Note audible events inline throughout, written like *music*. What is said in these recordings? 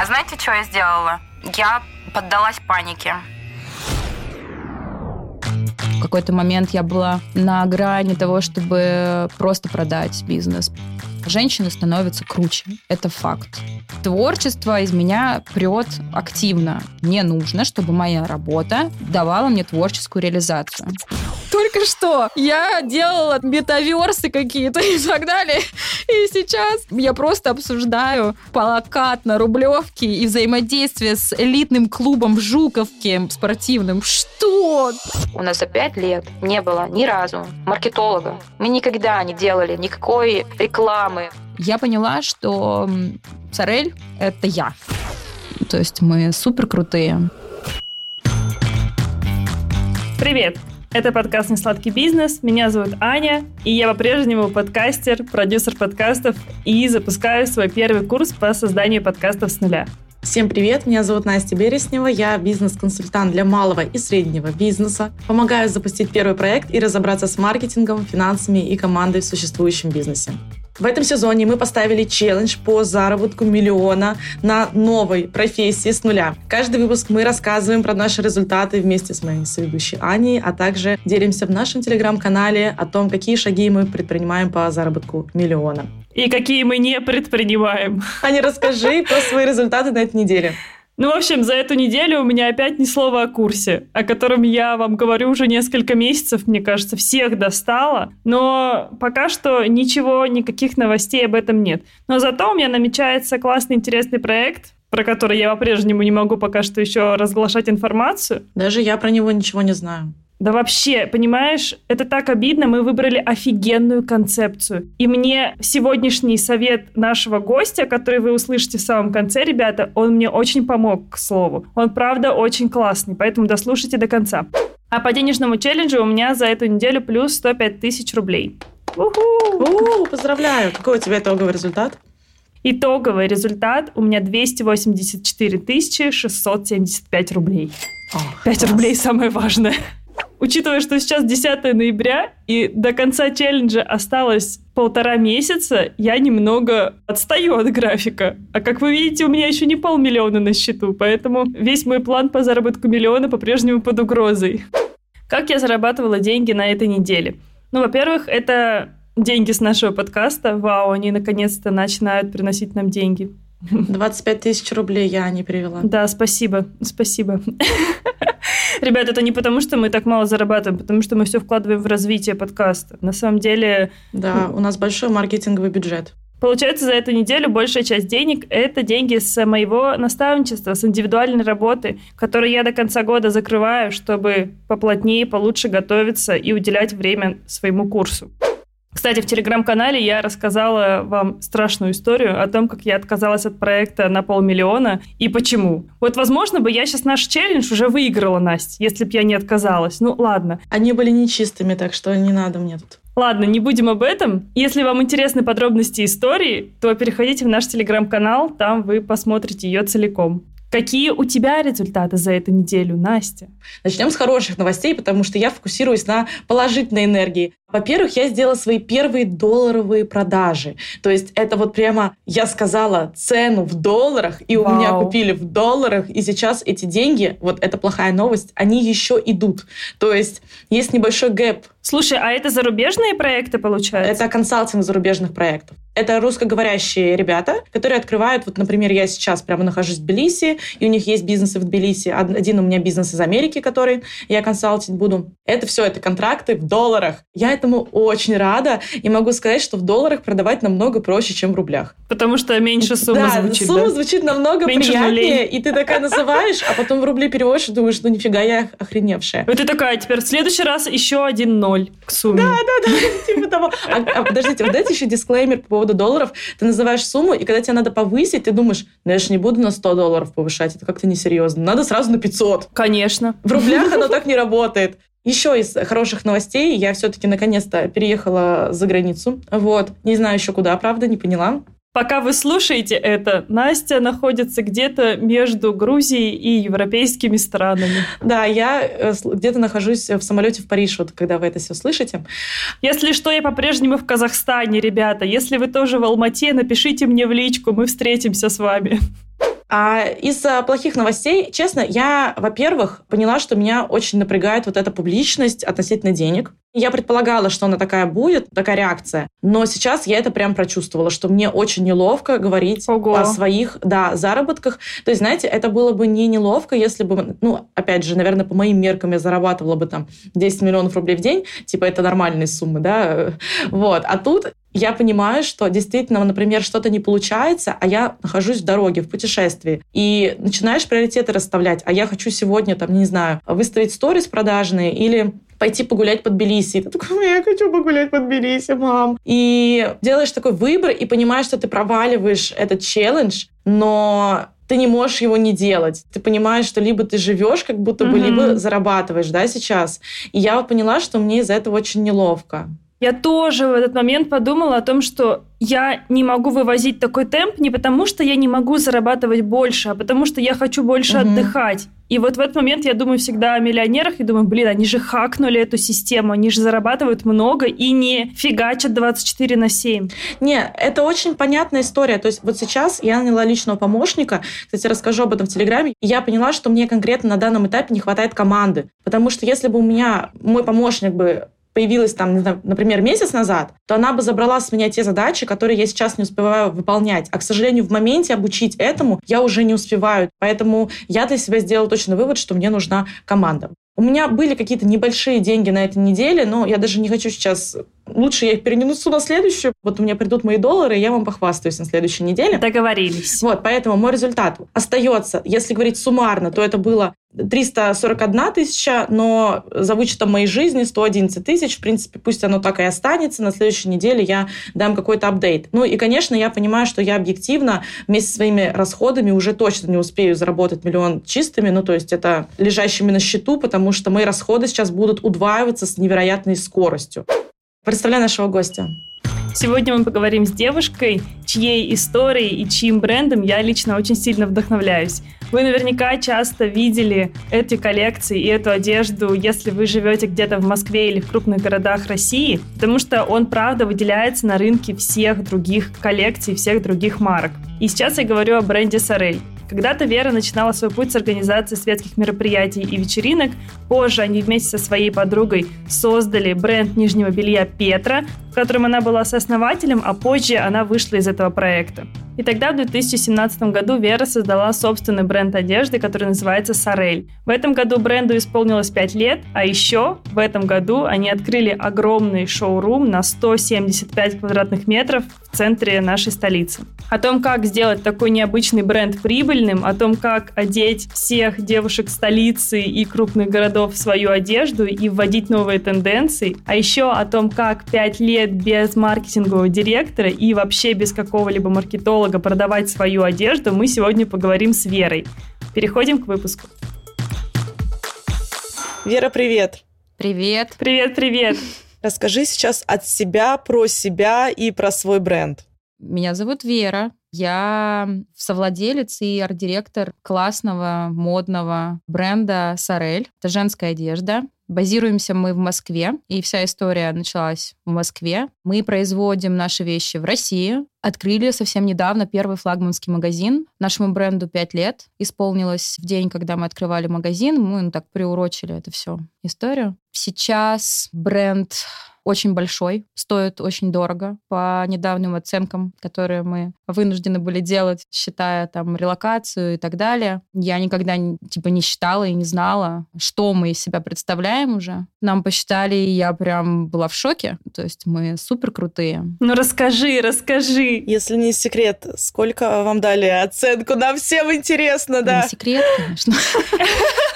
А знаете, что я сделала? Я поддалась панике. В какой-то момент я была на грани того, чтобы просто продать бизнес. Женщины становятся круче. Это факт. Творчество из меня прет активно. Мне нужно, чтобы моя работа давала мне творческую реализацию. Только что я делала метаверсы какие-то *laughs* и так далее. И сейчас я просто обсуждаю плакат на Рублевке и взаимодействие с элитным клубом в Жуковке спортивным. Что? У нас за пять лет не было ни разу маркетолога. Мы никогда не делали никакой рекламы. Я поняла, что Сорель — это я. То есть мы супер крутые. Привет! Это подкаст «Несладкий бизнес». Меня зовут Аня, и я по-прежнему подкастер, продюсер подкастов и запускаю свой первый курс по созданию подкастов с нуля. Всем привет, меня зовут Настя Береснева, я бизнес-консультант для малого и среднего бизнеса. Помогаю запустить первый проект и разобраться с маркетингом, финансами и командой в существующем бизнесе. В этом сезоне мы поставили челлендж по заработку миллиона на новой профессии с нуля. Каждый выпуск мы рассказываем про наши результаты вместе с моей соведущей Аней, а также делимся в нашем телеграм-канале о том, какие шаги мы предпринимаем по заработку миллиона. И какие мы не предпринимаем. Аня, расскажи про свои результаты на этой неделе. Ну, в общем, за эту неделю у меня опять ни слова о курсе, о котором я вам говорю уже несколько месяцев, мне кажется, всех достало. Но пока что ничего, никаких новостей об этом нет. Но зато у меня намечается классный, интересный проект, про который я по-прежнему не могу пока что еще разглашать информацию. Даже я про него ничего не знаю. Да вообще, понимаешь, это так обидно, мы выбрали офигенную концепцию. И мне сегодняшний совет нашего гостя, который вы услышите в самом конце, ребята, он мне очень помог, к слову. Он, правда, очень классный, поэтому дослушайте до конца. А по денежному челленджу у меня за эту неделю плюс 105 тысяч рублей. У-ху! поздравляю! Какой у тебя итоговый результат? Итоговый результат у меня 284 675 рублей. О, 5 класс. рублей самое важное. Учитывая, что сейчас 10 ноября и до конца челленджа осталось полтора месяца, я немного отстаю от графика. А как вы видите, у меня еще не полмиллиона на счету, поэтому весь мой план по заработку миллиона по-прежнему под угрозой. Как я зарабатывала деньги на этой неделе? Ну, во-первых, это деньги с нашего подкаста. Вау, они наконец-то начинают приносить нам деньги. 25 тысяч рублей я не перевела. Да, спасибо, спасибо. *laughs* Ребят, это не потому, что мы так мало зарабатываем, потому что мы все вкладываем в развитие подкаста. На самом деле... Да, у нас большой маркетинговый бюджет. Получается, за эту неделю большая часть денег – это деньги с моего наставничества, с индивидуальной работы, которую я до конца года закрываю, чтобы поплотнее, получше готовиться и уделять время своему курсу. Кстати, в телеграм-канале я рассказала вам страшную историю о том, как я отказалась от проекта на полмиллиона и почему. Вот, возможно, бы я сейчас наш челлендж уже выиграла, Настя, если бы я не отказалась. Ну, ладно. Они были нечистыми, так что не надо мне тут. Ладно, не будем об этом. Если вам интересны подробности истории, то переходите в наш телеграм-канал, там вы посмотрите ее целиком. Какие у тебя результаты за эту неделю, Настя? Начнем с хороших новостей, потому что я фокусируюсь на положительной энергии. Во-первых, я сделала свои первые долларовые продажи. То есть это вот прямо я сказала цену в долларах, и Вау. у меня купили в долларах, и сейчас эти деньги, вот это плохая новость, они еще идут. То есть есть небольшой гэп. Слушай, а это зарубежные проекты, получается? Это консалтинг зарубежных проектов. Это русскоговорящие ребята, которые открывают, вот, например, я сейчас прямо нахожусь в Тбилиси, и у них есть бизнесы в Тбилиси. Один у меня бизнес из Америки, который я консалтить буду. Это все, это контракты в долларах. Я этому очень рада и могу сказать, что в долларах продавать намного проще, чем в рублях. Потому что меньше сумма да, звучит. сумма да? звучит намного меньше приятнее, нулей. и ты такая называешь, а потом в рубли переводишь и думаешь, ну нифига, я охреневшая. И ты такая, теперь в следующий раз еще один ноль к сумме. Да, да, да, *laughs* типа того. А, а подождите, вот дайте еще дисклеймер по поводу долларов. Ты называешь сумму, и когда тебе надо повысить, ты думаешь, ну я же не буду на 100 долларов повышать, это как-то несерьезно. Надо сразу на 500. Конечно. В рублях оно *laughs* так не работает. Еще из хороших новостей, я все-таки наконец-то переехала за границу. Вот. Не знаю еще куда, правда, не поняла. Пока вы слушаете это, Настя находится где-то между Грузией и европейскими странами. Да, я э, где-то нахожусь в самолете в Париж, вот когда вы это все слышите. Если что, я по-прежнему в Казахстане, ребята. Если вы тоже в Алмате, напишите мне в личку, мы встретимся с вами. А из-за плохих новостей, честно, я, во-первых, поняла, что меня очень напрягает вот эта публичность относительно денег. Я предполагала, что она такая будет, такая реакция. Но сейчас я это прям прочувствовала, что мне очень неловко говорить Ого. о своих, да, заработках. То есть, знаете, это было бы не неловко, если бы, ну, опять же, наверное, по моим меркам я зарабатывала бы там 10 миллионов рублей в день. Типа, это нормальные суммы, да. *laughs* Вот. А тут я понимаю, что действительно, например, что-то не получается, а я нахожусь в дороге, в путешествии. И начинаешь приоритеты расставлять. А я хочу сегодня, там, не знаю, выставить сторис продажные или пойти погулять под Тбилиси. И ты такой, я хочу погулять под Тбилиси, мам. И делаешь такой выбор и понимаешь, что ты проваливаешь этот челлендж, но ты не можешь его не делать. Ты понимаешь, что либо ты живешь, как будто бы, mm-hmm. либо зарабатываешь, да, сейчас. И я вот поняла, что мне из-за этого очень неловко. Я тоже в этот момент подумала о том, что я не могу вывозить такой темп не потому, что я не могу зарабатывать больше, а потому что я хочу больше угу. отдыхать. И вот в этот момент я думаю всегда о миллионерах и думаю, блин, они же хакнули эту систему, они же зарабатывают много и не фигачат 24 на 7. Не, это очень понятная история. То есть вот сейчас я наняла личного помощника, кстати, расскажу об этом в Телеграме, и я поняла, что мне конкретно на данном этапе не хватает команды. Потому что если бы у меня мой помощник бы появилась там, например, месяц назад, то она бы забрала с меня те задачи, которые я сейчас не успеваю выполнять. А, к сожалению, в моменте обучить этому я уже не успеваю. Поэтому я для себя сделала точно вывод, что мне нужна команда. У меня были какие-то небольшие деньги на этой неделе, но я даже не хочу сейчас... Лучше я их перенесу на следующую. Вот у меня придут мои доллары, и я вам похвастаюсь на следующей неделе. Договорились. Вот, поэтому мой результат остается, если говорить суммарно, то это было 341 тысяча, но за вычетом моей жизни 111 тысяч. В принципе, пусть оно так и останется. На следующей неделе я дам какой-то апдейт. Ну и, конечно, я понимаю, что я объективно вместе со своими расходами уже точно не успею заработать миллион чистыми. Ну, то есть это лежащими на счету, потому что мои расходы сейчас будут удваиваться с невероятной скоростью. Представляю нашего гостя. Сегодня мы поговорим с девушкой, чьей историей и чьим брендом я лично очень сильно вдохновляюсь. Вы наверняка часто видели эти коллекции и эту одежду, если вы живете где-то в Москве или в крупных городах России, потому что он, правда, выделяется на рынке всех других коллекций, всех других марок. И сейчас я говорю о бренде Сорель. Когда-то Вера начинала свой путь с организации светских мероприятий и вечеринок. Позже они вместе со своей подругой создали бренд нижнего белья Петра, в котором она была сооснователем, а позже она вышла из этого проекта. И тогда в 2017 году Вера создала собственный бренд одежды, который называется Сорель. В этом году бренду исполнилось 5 лет, а еще в этом году они открыли огромный шоурум на 175 квадратных метров в центре нашей столицы. О том, как сделать такой необычный бренд прибыльным, о том, как одеть всех девушек столицы и крупных городов в свою одежду и вводить новые тенденции, а еще о том, как 5 лет без маркетингового директора и вообще без какого-либо маркетолога маркетолога продавать свою одежду, мы сегодня поговорим с Верой. Переходим к выпуску. Вера, привет. Привет. Привет, привет. Расскажи сейчас от себя, про себя и про свой бренд. Меня зовут Вера. Я совладелец и арт-директор классного модного бренда Сорель. Это женская одежда. Базируемся мы в Москве, и вся история началась в Москве. Мы производим наши вещи в России. Открыли совсем недавно первый флагманский магазин. Нашему бренду 5 лет. Исполнилось в день, когда мы открывали магазин. Мы ну, так приурочили это все историю. Сейчас бренд очень большой, стоит очень дорого по недавним оценкам, которые мы вынуждены были делать, считая там релокацию и так далее. Я никогда типа не считала и не знала, что мы из себя представляем уже. Нам посчитали, и я прям была в шоке. То есть мы супер крутые. Ну расскажи, расскажи. Если не секрет, сколько вам дали оценку? Нам всем интересно, да? Не секрет, конечно. *laughs*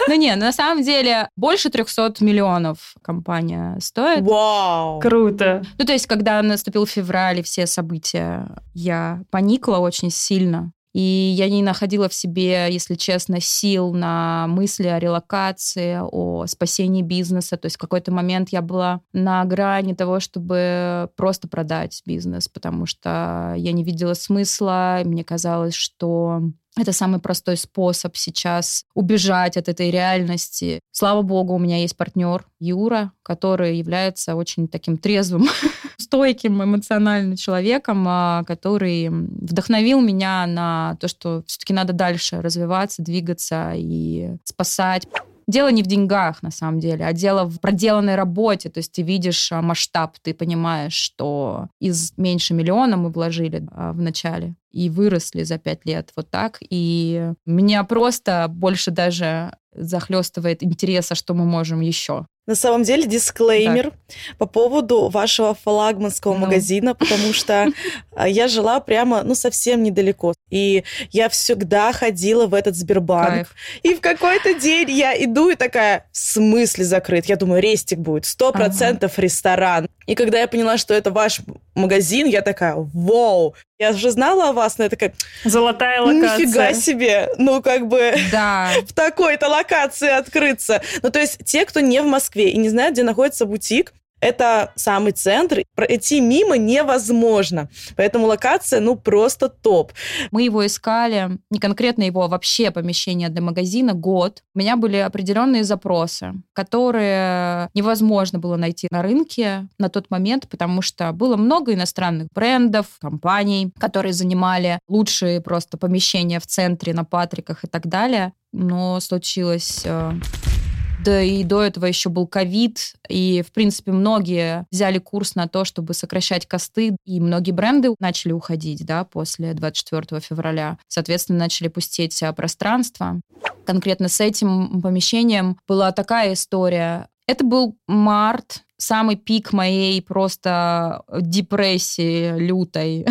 Ну не, на самом деле больше 300 миллионов компания стоит. Вау! Круто! Ну то есть, когда наступил февраль и все события, я поникла очень сильно. И я не находила в себе, если честно, сил на мысли о релокации, о спасении бизнеса. То есть в какой-то момент я была на грани того, чтобы просто продать бизнес, потому что я не видела смысла. Мне казалось, что Это самый простой способ сейчас убежать от этой реальности. Слава богу, у меня есть партнер Юра, который является очень таким трезвым, *laughs* стойким эмоциональным человеком, а, который вдохновил меня на то, что все-таки надо дальше развиваться, двигаться и спасать. Дело не в деньгах, на самом деле, а дело в проделанной работе. То есть ты видишь а, масштаб, ты понимаешь, что из меньше миллиона мы вложили а, в начале и выросли за пять лет вот так. И меня просто больше даже захлестывает интереса, что мы можем еще. На самом деле дисклеймер так. по поводу вашего флагманского ну. магазина, потому что а, я жила прямо, ну, совсем недалеко. И я всегда ходила в этот Сбербанк. Кайф. И в какой-то день я иду и такая, в смысле закрыт? Я думаю, рестик будет, сто процентов ресторан. И когда я поняла, что это ваш магазин, я такая, вау, я же знала о вас, но я такая... Золотая локация. Нифига себе, ну как бы да. *laughs* в такой-то локации открыться. Ну то есть те, кто не в Москве и не знают, где находится бутик, это самый центр. Пройти мимо невозможно. Поэтому локация, ну, просто топ. Мы его искали, не конкретно его, а вообще помещение для магазина, год. У меня были определенные запросы, которые невозможно было найти на рынке на тот момент, потому что было много иностранных брендов, компаний, которые занимали лучшие просто помещения в центре, на Патриках и так далее. Но случилось э, да и до этого еще был ковид, и, в принципе, многие взяли курс на то, чтобы сокращать косты, и многие бренды начали уходить, да, после 24 февраля. Соответственно, начали пустеть а, пространство. Конкретно с этим помещением была такая история. Это был март, самый пик моей просто депрессии лютой.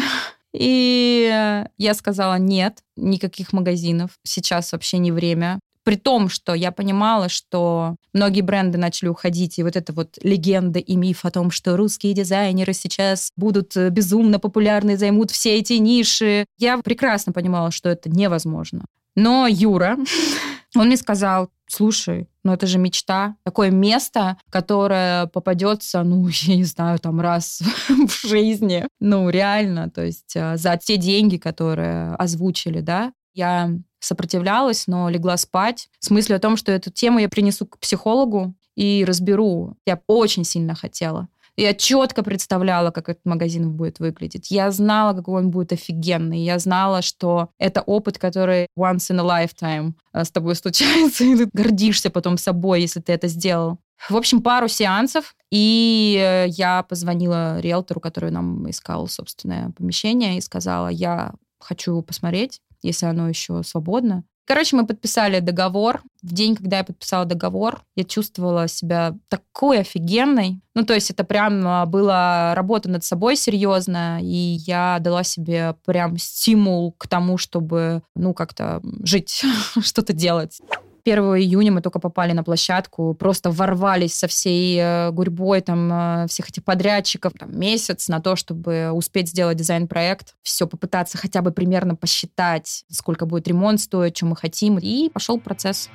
И я сказала, нет, никаких магазинов. Сейчас вообще не время. При том, что я понимала, что многие бренды начали уходить, и вот эта вот легенда и миф о том, что русские дизайнеры сейчас будут э, безумно популярны, займут все эти ниши. Я прекрасно понимала, что это невозможно. Но Юра, *laughs* он мне сказал, слушай, ну это же мечта, такое место, которое попадется, ну, *laughs* я не знаю, там раз *laughs* в жизни, ну, реально, то есть э, за те деньги, которые озвучили, да, я сопротивлялась, но легла спать с мыслью о том, что эту тему я принесу к психологу и разберу. Я очень сильно хотела. Я четко представляла, как этот магазин будет выглядеть. Я знала, какой он будет офигенный. Я знала, что это опыт, который once in a lifetime э, с тобой *laughs* случается, и ты гордишься потом собой, если ты это сделал. В общем, пару сеансов, и э, я позвонила риэлтору, который нам искал собственное помещение, и сказала, я хочу посмотреть если оно еще свободно. Короче, мы подписали договор. В день, когда я подписала договор, я чувствовала себя такой офигенной. Ну, то есть это прям а, была работа над собой серьезная, и я дала себе прям стимул к тому, чтобы, ну, как-то жить, *laughs* что-то делать. 1 июня мы только попали на площадку, просто ворвались со всей э, гурьбой там э, всех этих подрядчиков. Там, месяц на то, чтобы успеть сделать дизайн-проект, все попытаться хотя бы примерно посчитать, сколько будет ремонт стоить, что мы хотим. И пошел процесс.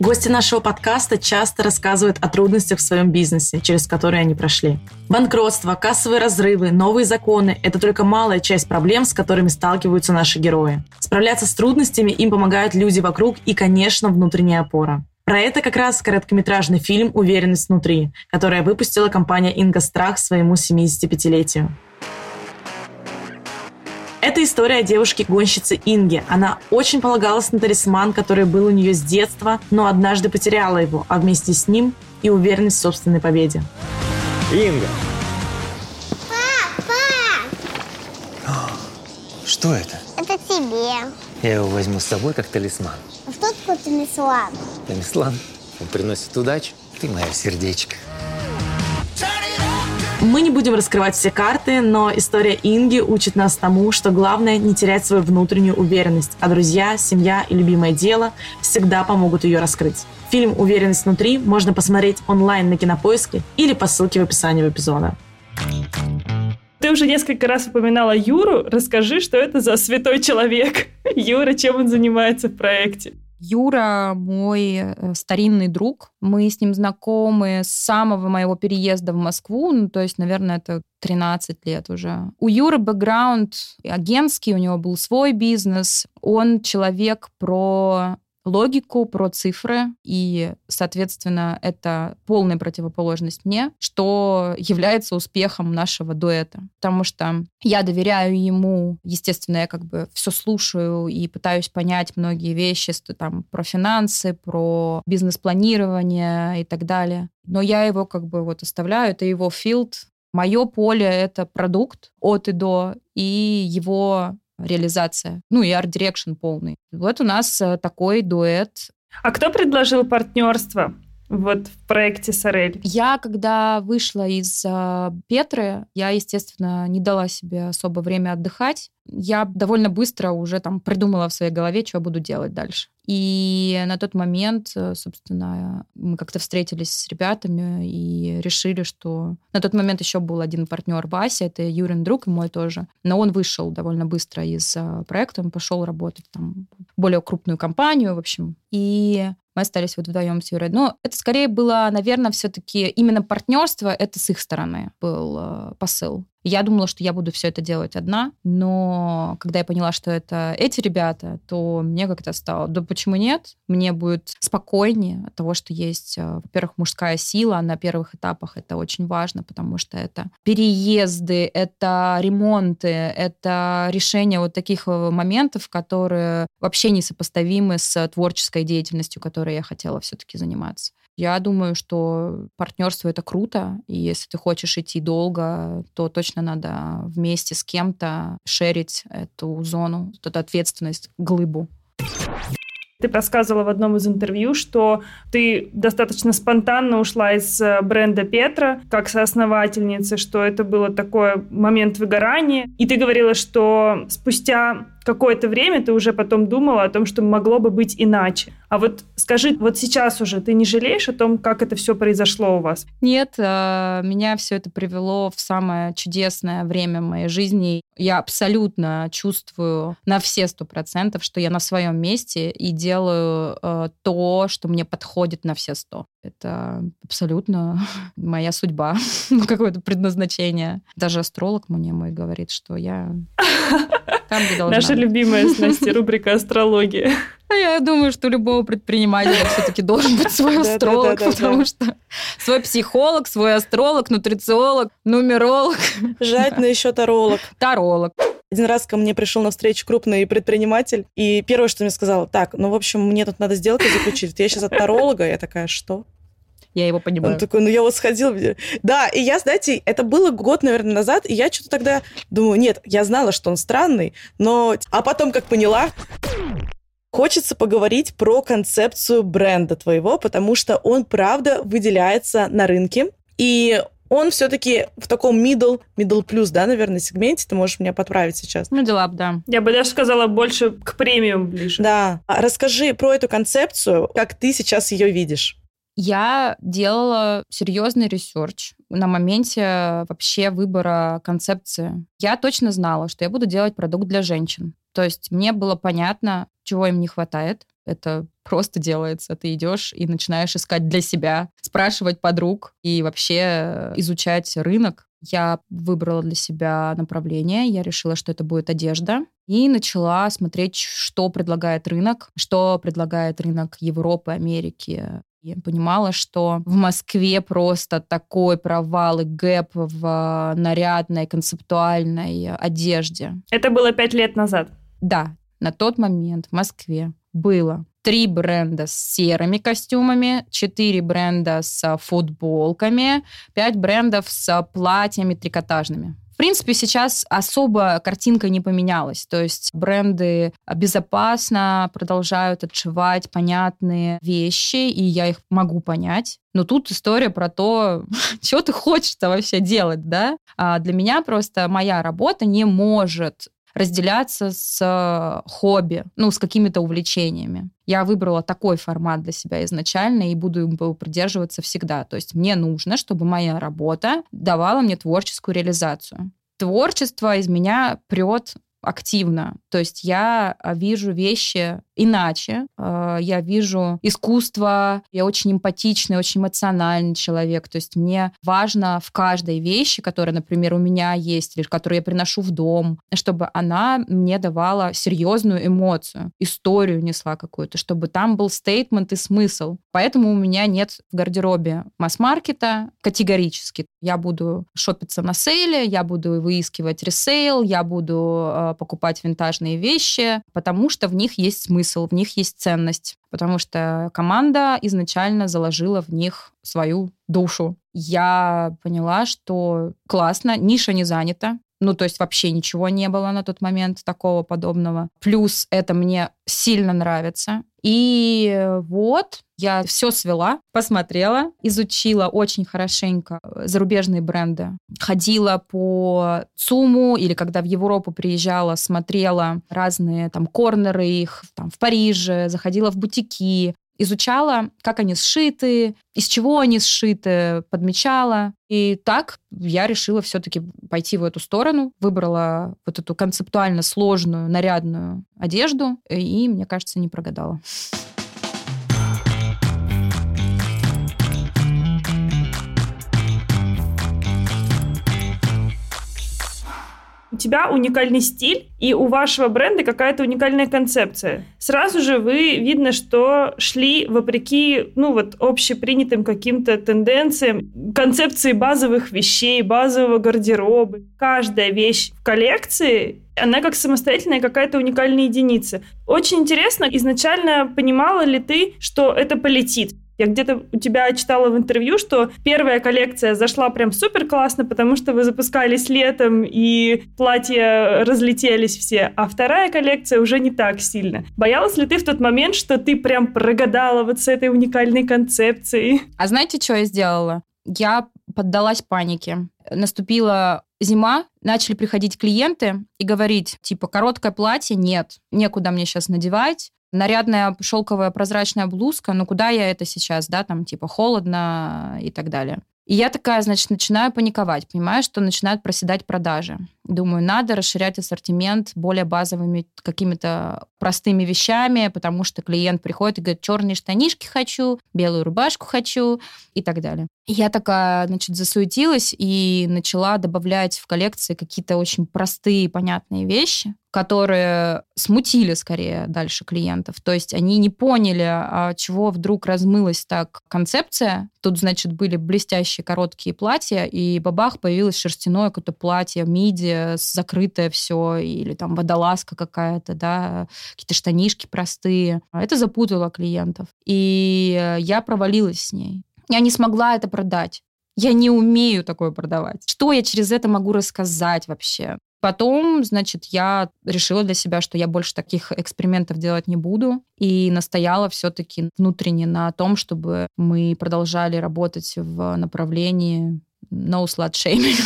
Гости нашего подкаста часто рассказывают о трудностях в своем бизнесе, через которые они прошли. Банкротство, кассовые разрывы, новые законы – это только малая часть проблем, с которыми сталкиваются наши герои. Справляться с трудностями им помогают люди вокруг и, конечно, внутренняя опора. Про это как раз короткометражный фильм «Уверенность внутри», который выпустила компания «Инга Страх» своему 75-летию. Это история о девушке-гонщице Инге. Она очень полагалась на талисман, который был у нее с детства, но однажды потеряла его, а вместе с ним и уверенность в собственной победе. Инга! Папа! Что это? Это тебе. Я его возьму с собой как талисман. А что такое талисман? Талисман? Он приносит удачу. Ты мое сердечко. Мы не будем раскрывать все карты, но история Инги учит нас тому, что главное не терять свою внутреннюю уверенность, а друзья, семья и любимое дело всегда помогут ее раскрыть. Фильм «Уверенность внутри» можно посмотреть онлайн на Кинопоиске или по ссылке в описании эпизода. Ты уже несколько раз упоминала Юру. Расскажи, что это за святой человек. *laughs* Юра, чем он занимается в проекте? Юра мой э, старинный друг. Мы с ним знакомы с самого моего переезда в Москву, ну, то есть, наверное, это 13 лет уже. У Юры бэкграунд агентский, у него был свой бизнес. Он человек про логику, про цифры, и, соответственно, это полная противоположность мне, что является успехом нашего дуэта. Потому что я доверяю ему, естественно, я как бы все слушаю и пытаюсь понять многие вещи там, про финансы, про бизнес-планирование и так далее. Но я его как бы вот оставляю, это его field, Мое поле — это продукт от и до, и его реализация. Ну и art direction полный. Вот у нас э, такой дуэт. А кто предложил партнерство? Вот в проекте Сорель? Я, когда вышла из э, Петры, я, естественно, не дала себе особо время отдыхать. Я довольно быстро уже там придумала в своей голове, что буду делать дальше. И на тот момент, э, собственно, мы как-то встретились с ребятами и решили, что... На тот момент еще был один партнер Вася, это Юрин друг и мой тоже. Но он вышел довольно быстро из э, проекта, он пошел работать там в более крупную компанию, в общем. И мы остались вот вдвоем с Юрой. Но это скорее было, наверное, все-таки именно партнерство, это с их стороны был э, посыл. Я думала, что я буду все это делать одна, но когда я поняла, что это эти ребята, то мне как-то стало, да почему нет? Мне будет спокойнее от того, что есть, э, во-первых, мужская сила на первых этапах. Это очень важно, потому что это переезды, это ремонты, это решение вот таких э, моментов, которые вообще несопоставимы с творческой деятельностью, которой я хотела все-таки заниматься. Я думаю, что партнерство это круто, и если ты хочешь идти долго, то точно надо вместе с кем-то шерить эту зону, эту ответственность, глыбу. Ты рассказывала в одном из интервью, что ты достаточно спонтанно ушла из э, бренда Петра как соосновательница, что это было такой момент выгорания. И ты говорила, что спустя какое-то время ты уже потом думала о том, что могло бы быть иначе. А вот скажи, вот сейчас уже ты не жалеешь о том, как это все произошло у вас? Нет, э, меня все это привело в самое чудесное время моей жизни. Я абсолютно чувствую на все сто процентов, что я на своем месте и делаю э, то, что мне подходит на все сто. Это абсолютно *laughs* моя судьба, *laughs* какое-то предназначение. Даже астролог мне мой говорит, что я *laughs* там, где должна. Наша любимая с Настей рубрика «Астрология». А я думаю, что любого предпринимателя все-таки должен быть свой астролог, потому что свой психолог, свой астролог, нутрициолог, нумеролог. Желательно еще таролог. Таролог. Один раз ко мне пришел на встречу крупный предприниматель, и первое, что мне сказал, так, ну, в общем, мне тут надо сделку заключить. Я сейчас от таролога. Я такая, что? Я его понимаю. Он такой, ну я вот сходил. Да, и я, знаете, это было год, наверное, назад, и я что-то тогда думаю, нет, я знала, что он странный, но... А потом, как поняла, Хочется поговорить про концепцию бренда твоего, потому что он, правда, выделяется на рынке. И он все-таки в таком middle, middle plus, да, наверное, сегменте. Ты можешь меня подправить сейчас. Middle up, да. Я бы даже сказала больше к премиум ближе. Да. А расскажи про эту концепцию, как ты сейчас ее видишь. Я делала серьезный research на моменте вообще выбора концепции. Я точно знала, что я буду делать продукт для женщин. То есть мне было понятно, чего им не хватает. Это просто делается. Ты идешь и начинаешь искать для себя, спрашивать подруг и вообще изучать рынок. Я выбрала для себя направление, я решила, что это будет одежда, и начала смотреть, что предлагает рынок, что предлагает рынок Европы, Америки, я понимала, что в Москве просто такой провал и гэп в нарядной, концептуальной одежде. Это было пять лет назад? Да, на тот момент в Москве было три бренда с серыми костюмами, четыре бренда с футболками, пять брендов с платьями трикотажными принципе, сейчас особо картинка не поменялась. То есть бренды безопасно продолжают отшивать понятные вещи, и я их могу понять. Но тут история про то, *laughs* что ты хочешь-то вообще делать, да? А для меня просто моя работа не может разделяться с э, хобби, ну, с какими-то увлечениями. Я выбрала такой формат для себя изначально и буду им придерживаться всегда. То есть мне нужно, чтобы моя работа давала мне творческую реализацию. Творчество из меня прет активно. То есть я а, вижу вещи иначе. А, я вижу искусство. Я очень эмпатичный, очень эмоциональный человек. То есть мне важно в каждой вещи, которая, например, у меня есть, или которую я приношу в дом, чтобы она мне давала серьезную эмоцию, историю несла какую-то, чтобы там был стейтмент и смысл. Поэтому у меня нет в гардеробе масс-маркета категорически. Я буду шопиться на сейле, я буду выискивать ресейл, я буду э, покупать винтажные вещи, потому что в них есть смысл, в них есть ценность, потому что команда изначально заложила в них свою душу. Я поняла, что классно, ниша не занята, ну, то есть вообще ничего не было на тот момент такого подобного. Плюс это мне сильно нравится. И вот я все свела, посмотрела, изучила очень хорошенько зарубежные бренды. Ходила по ЦУМу или когда в Европу приезжала, смотрела разные там корнеры их там, в Париже, заходила в бутики, изучала, как они сшиты, из чего они сшиты, подмечала. И так я решила все-таки пойти в эту сторону, выбрала вот эту концептуально сложную, нарядную одежду, и, мне кажется, не прогадала. Тебя уникальный стиль, и у вашего бренда какая-то уникальная концепция. Сразу же вы видно, что шли вопреки, ну вот, общепринятым каким-то тенденциям, концепции базовых вещей, базового гардероба. Каждая вещь в коллекции она как самостоятельная какая-то уникальная единица. Очень интересно, изначально понимала ли ты, что это полетит? Я где-то у тебя читала в интервью, что первая коллекция зашла прям супер классно, потому что вы запускались летом, и платья разлетелись все, а вторая коллекция уже не так сильно. Боялась ли ты в тот момент, что ты прям прогадала вот с этой уникальной концепцией? А знаете, что я сделала? Я поддалась панике. Наступила зима, начали приходить клиенты и говорить, типа, короткое платье нет, некуда мне сейчас надевать, нарядная шелковая прозрачная блузка, ну куда я это сейчас, да, там типа холодно и так далее. И я такая, значит, начинаю паниковать, понимаю, что начинают проседать продажи. Думаю, надо расширять ассортимент более базовыми какими-то простыми вещами, потому что клиент приходит и говорит, черные штанишки хочу, белую рубашку хочу и так далее. Я такая, значит, засуетилась и начала добавлять в коллекции какие-то очень простые, понятные вещи, которые смутили скорее дальше клиентов. То есть они не поняли, а чего вдруг размылась так концепция. Тут, значит, были блестящие короткие платья, и бабах появилось шерстяное какое-то платье, миди, закрытое все, или там водолазка какая-то, да, какие-то штанишки простые. Это запутало клиентов. И я провалилась с ней. Я не смогла это продать. Я не умею такое продавать. Что я через это могу рассказать вообще? Потом, значит, я решила для себя, что я больше таких экспериментов делать не буду, и настояла все-таки внутренне на том, чтобы мы продолжали работать в направлении no slut shaming.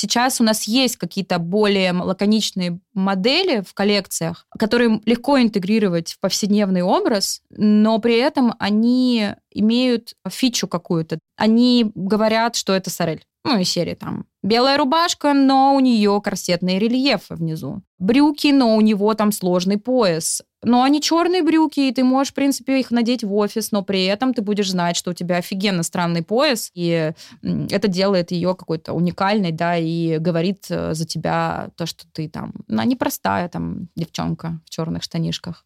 Сейчас у нас есть какие-то более лаконичные модели в коллекциях, которые легко интегрировать в повседневный образ, но при этом они имеют фичу какую-то. Они говорят, что это сорель. Ну, и серии там Белая рубашка, но у нее корсетные рельефы внизу. Брюки, но у него там сложный пояс. Но они черные брюки, и ты можешь, в принципе, их надеть в офис, но при этом ты будешь знать, что у тебя офигенно странный пояс, и это делает ее какой-то уникальной, да, и говорит э, за тебя то, что ты там, она непростая там девчонка в черных штанишках.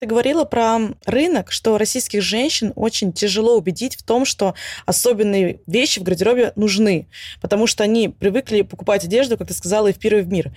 Ты говорила про рынок, что российских женщин очень тяжело убедить в том, что особенные вещи в гардеробе нужны, потому что они привыкли покупать одежду, как ты сказала, и в первый в мир.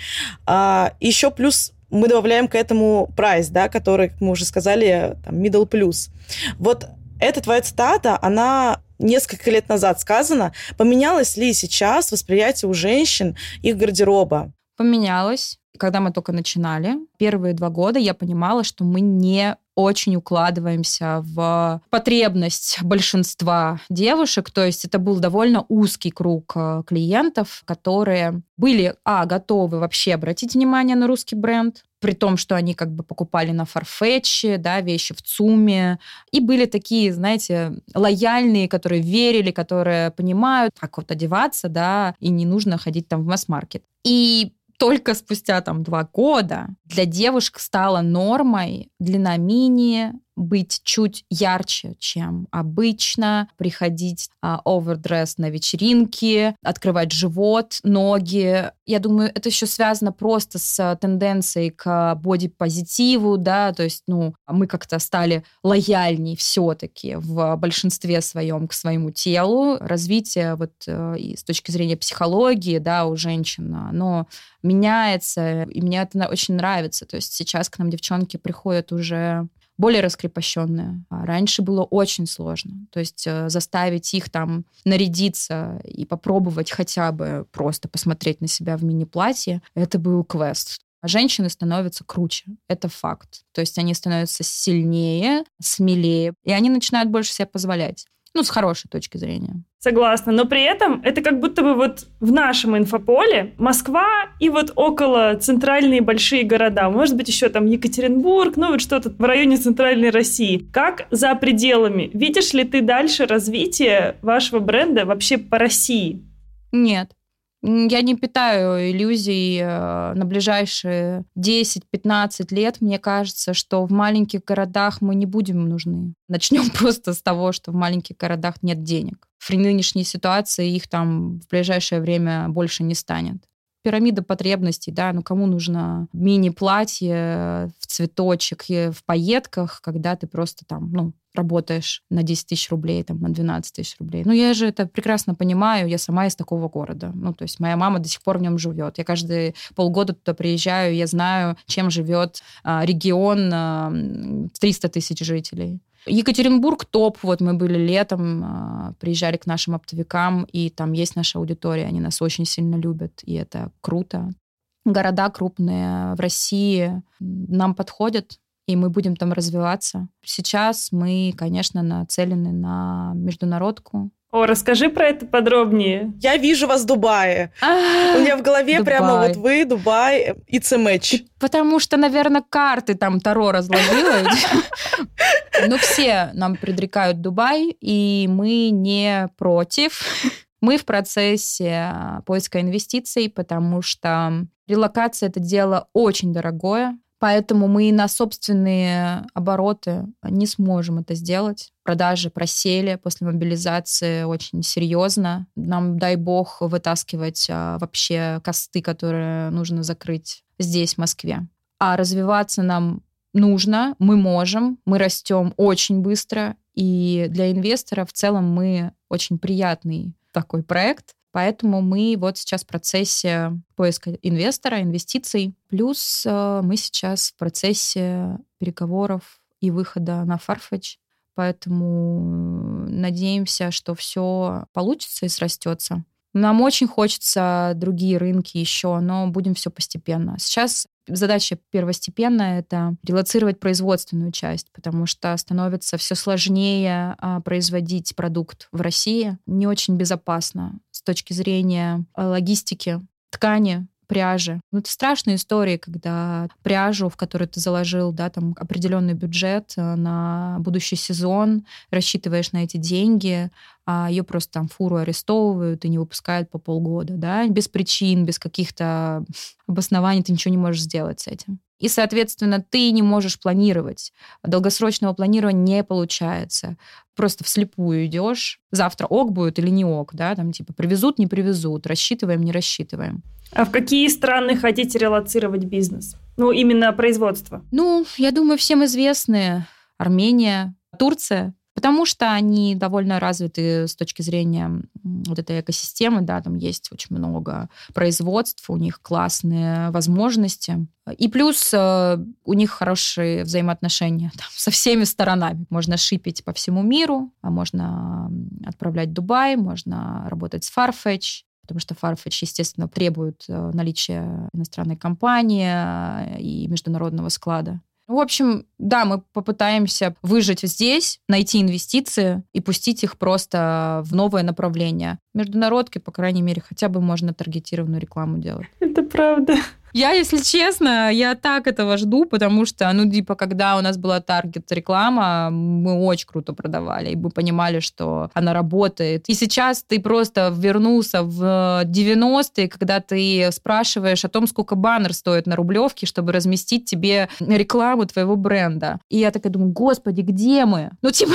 А, еще плюс мы добавляем к этому прайс, да, который, как мы уже сказали, там, middle plus. Вот эта твоя цитата, она несколько лет назад сказана. Поменялось ли сейчас восприятие у женщин их гардероба? Поменялось когда мы только начинали, первые два года я понимала, что мы не очень укладываемся в потребность большинства девушек. То есть это был довольно узкий круг э, клиентов, которые были, а, готовы вообще обратить внимание на русский бренд, при том, что они как бы покупали на Farfetch, да, вещи в ЦУМе, и были такие, знаете, лояльные, которые верили, которые понимают, как вот одеваться, да, и не нужно ходить там в масс-маркет. И только спустя там два года для девушек стало нормой длина мини, быть чуть ярче, чем обычно, приходить а, овердресс на вечеринки, открывать живот, ноги. Я думаю, это еще связано просто с тенденцией к бодипозитиву, да, то есть, ну, мы как-то стали лояльней все-таки в большинстве своем к своему телу. Развитие вот э, и с точки зрения психологии, да, у женщин, но меняется, и мне это очень нравится. То есть сейчас к нам девчонки приходят уже более раскрепощенные. А раньше было очень сложно. То есть э, заставить их там нарядиться и попробовать хотя бы просто посмотреть на себя в мини-платье, это был квест. Женщины становятся круче, это факт. То есть они становятся сильнее, смелее, и они начинают больше себе позволять. Ну, с хорошей точки зрения. Согласна, но при этом это как будто бы вот в нашем инфополе Москва и вот около центральные большие города, может быть еще там Екатеринбург, ну вот что-то в районе центральной России. Как за пределами? Видишь ли ты дальше развитие вашего бренда вообще по России? Нет. Я не питаю иллюзий э, на ближайшие 10-15 лет. Мне кажется, что в маленьких городах мы не будем нужны. *laughs* Начнем просто с того, что в маленьких городах нет денег. В нынешней ситуации их там в ближайшее время больше не станет пирамида потребностей, да, ну кому нужно мини-платье в цветочек и в пайетках, когда ты просто там, ну, работаешь на 10 тысяч рублей, там, на 12 тысяч рублей. Ну, я же это прекрасно понимаю, я сама из такого города. Ну, то есть моя мама до сих пор в нем живет. Я каждые полгода туда приезжаю, я знаю, чем живет а, регион а, 300 тысяч жителей. Екатеринбург топ. Вот мы были летом, а, приезжали к нашим оптовикам, и там есть наша аудитория, они нас очень сильно любят, и это круто. Города крупные в России нам подходят, и мы будем там развиваться. Сейчас мы, конечно, нацелены на международку, о, расскажи про это подробнее. Я вижу вас в Дубае. А, У меня в голове Дубай. прямо вот вы, Дубай, a match. Потому что, наверное, карты там Таро разложила. *laughs* Ну, все нам предрекают Дубай, и мы не против. Мы в процессе поиска инвестиций, потому что релокация – это дело очень дорогое. Поэтому мы на собственные обороты не сможем это сделать. Продажи просели после мобилизации очень серьезно. Нам, дай бог, вытаскивать а, вообще косты, которые нужно закрыть здесь, в Москве. А развиваться нам нужно, мы можем, мы растем очень быстро, и для инвестора в целом мы очень приятный такой проект, Поэтому мы вот сейчас в процессе поиска инвестора, инвестиций. Плюс э, мы сейчас в процессе переговоров и выхода на Farfetch. Поэтому надеемся, что все получится и срастется. Нам очень хочется другие рынки еще, но будем все постепенно. Сейчас задача первостепенная — это релацировать производственную часть, потому что становится все сложнее а, производить продукт в России. Не очень безопасно с точки зрения а, логистики ткани, пряжи. Ну, это страшные истории, когда пряжу, в которую ты заложил, да, там определенный бюджет э, на будущий сезон, рассчитываешь на эти деньги, а ее просто там фуру арестовывают и не выпускают по полгода, да, без причин, без каких-то обоснований ты ничего не можешь сделать с этим. И, соответственно, ты не можешь планировать. Долгосрочного планирования не получается. Просто вслепую идешь. Завтра ок будет или не ок, да, там типа привезут, не привезут, рассчитываем, не рассчитываем. А в какие страны хотите релацировать бизнес? Ну, именно производство. Ну, я думаю, всем известны Армения, Турция, потому что они довольно развиты с точки зрения вот этой экосистемы, да, там есть очень много производств, у них классные возможности. И плюс э, у них хорошие взаимоотношения *laughs* там, со всеми сторонами. Можно шипить по всему миру, а можно отправлять в Дубай, можно работать с Farfetch, потому что Farfetch, естественно, требует э, наличия иностранной компании э, и международного склада. В общем, да, мы попытаемся выжить здесь, найти инвестиции и пустить их просто в новое направление. Международки, по крайней мере, хотя бы можно таргетированную рекламу делать. Это правда. Я, если честно, я так этого жду, потому что, ну, типа, когда у нас была таргет реклама, мы очень круто продавали, и мы понимали, что она работает. И сейчас ты просто вернулся в 90-е, когда ты спрашиваешь о том, сколько баннер стоит на Рублевке, чтобы разместить тебе рекламу твоего бренда. И я такая думаю, господи, где мы? Ну, типа,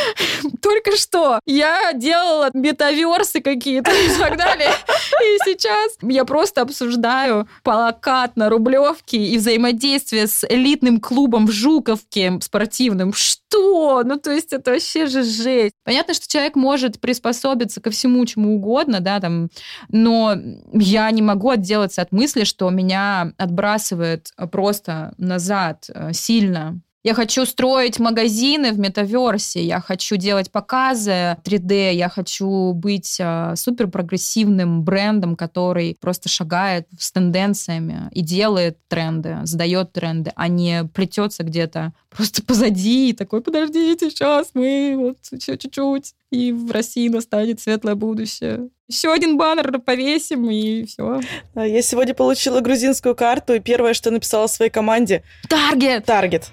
*laughs* только что я делала метаверсы какие-то и так далее. И сейчас я просто обсуждаю плакат на Рублевке и взаимодействие с элитным клубом в Жуковке спортивным. Что? Ну, то есть это вообще же жесть. Понятно, что человек может приспособиться ко всему, чему угодно, да, там, но я не могу отделаться от мысли, что меня отбрасывает просто назад э, сильно я хочу строить магазины в метаверсе, я хочу делать показы 3D, я хочу быть э, супер прогрессивным брендом, который просто шагает с тенденциями и делает тренды, задает тренды, а не плетется где-то просто позади и такой, подождите, сейчас мы вот еще чуть-чуть, и в России настанет светлое будущее. Еще один баннер повесим, и все. Я сегодня получила грузинскую карту, и первое, что написала своей команде... Таргет! Таргет.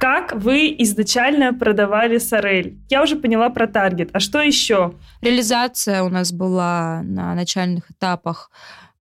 Как вы изначально продавали Сорель? Я уже поняла про таргет. А что еще? Реализация у нас была на начальных этапах.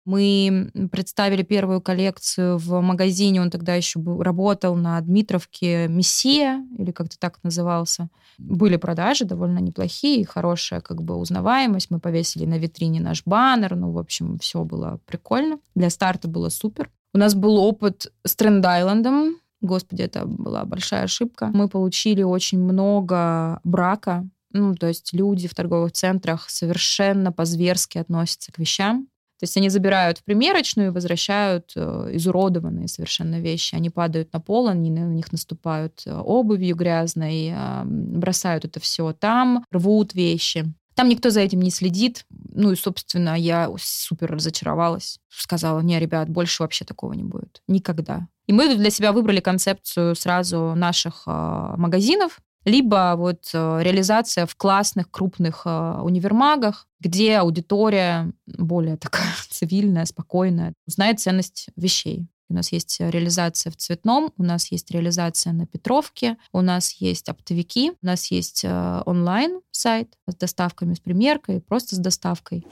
Мы представили первую коллекцию в магазине, он тогда еще был, работал на Дмитровке «Мессия», или как-то так назывался. Были продажи довольно неплохие, хорошая как бы узнаваемость. Мы повесили на витрине наш баннер, ну, в общем, все было прикольно. Для старта было супер. У нас был опыт с Тренд-Айлендом, Господи, это была большая ошибка. Мы получили очень много брака. Ну, то есть люди в торговых центрах совершенно по-зверски относятся к вещам. То есть они забирают в примерочную и возвращают э, изуродованные совершенно вещи. Они падают на пол, они на них наступают э, обувью грязной, э, бросают это все там, рвут вещи. Там никто за этим не следит. Ну и, собственно, я супер разочаровалась. Сказала, не, ребят, больше вообще такого не будет. Никогда. И мы для себя выбрали концепцию сразу наших э, магазинов, либо вот э, реализация в классных крупных э, универмагах, где аудитория более такая *laughs* цивильная, спокойная, знает ценность вещей. У нас есть реализация в Цветном, у нас есть реализация на Петровке, у нас есть оптовики, у нас есть онлайн-сайт с доставками, с примеркой, просто с доставкой.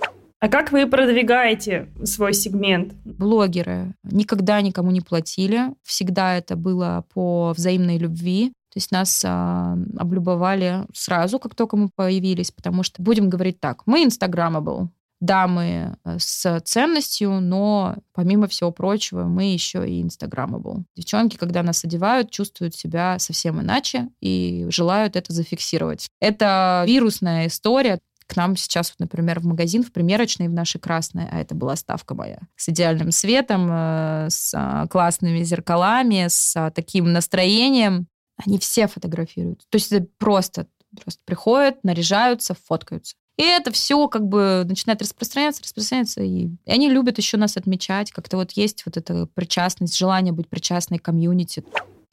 А как вы продвигаете свой сегмент? Блогеры никогда никому не платили. Всегда это было по взаимной любви. То есть нас а, облюбовали сразу, как только мы появились, потому что, будем говорить так, мы инстаграмабл. Да, мы э, с ценностью, но помимо всего прочего, мы еще и инстаграмабл. Девчонки, когда нас одевают, чувствуют себя совсем иначе и желают это зафиксировать. Это вирусная история к нам сейчас, например, в магазин, в примерочной, в нашей красной, а это была ставка моя, с идеальным светом, э, с а, классными зеркалами, с а, таким настроением, они все фотографируют. То есть это просто, просто приходят, наряжаются, фоткаются. И это все как бы начинает распространяться, распространяться. И, и они любят еще нас отмечать. Как-то вот есть вот эта причастность, желание быть причастной к комьюнити.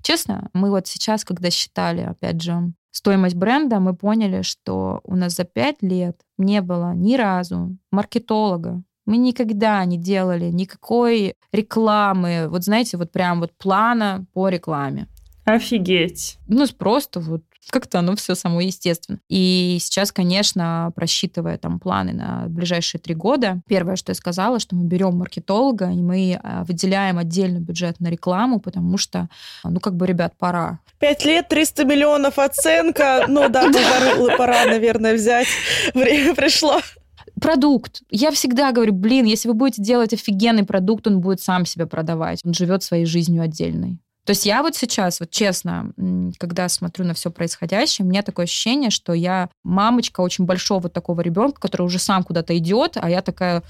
Честно, мы вот сейчас, когда считали, опять же, стоимость бренда, мы поняли, что у нас за пять лет не было ни разу маркетолога. Мы никогда не делали никакой рекламы, вот знаете, вот прям вот плана по рекламе. Офигеть. Ну, просто вот как-то оно все само естественно. И сейчас, конечно, просчитывая там планы на ближайшие три года, первое, что я сказала, что мы берем маркетолога, и мы а, выделяем отдельный бюджет на рекламу, потому что, ну, как бы, ребят, пора. Пять лет, 300 миллионов оценка. Ну да, пора, наверное, взять. Время пришло продукт. Я всегда говорю, блин, если вы будете делать офигенный продукт, он будет сам себя продавать. Он живет своей жизнью отдельной. То есть я вот сейчас, вот честно, когда смотрю на все происходящее, у меня такое ощущение, что я мамочка очень большого такого ребенка, который уже сам куда-то идет, а я такая,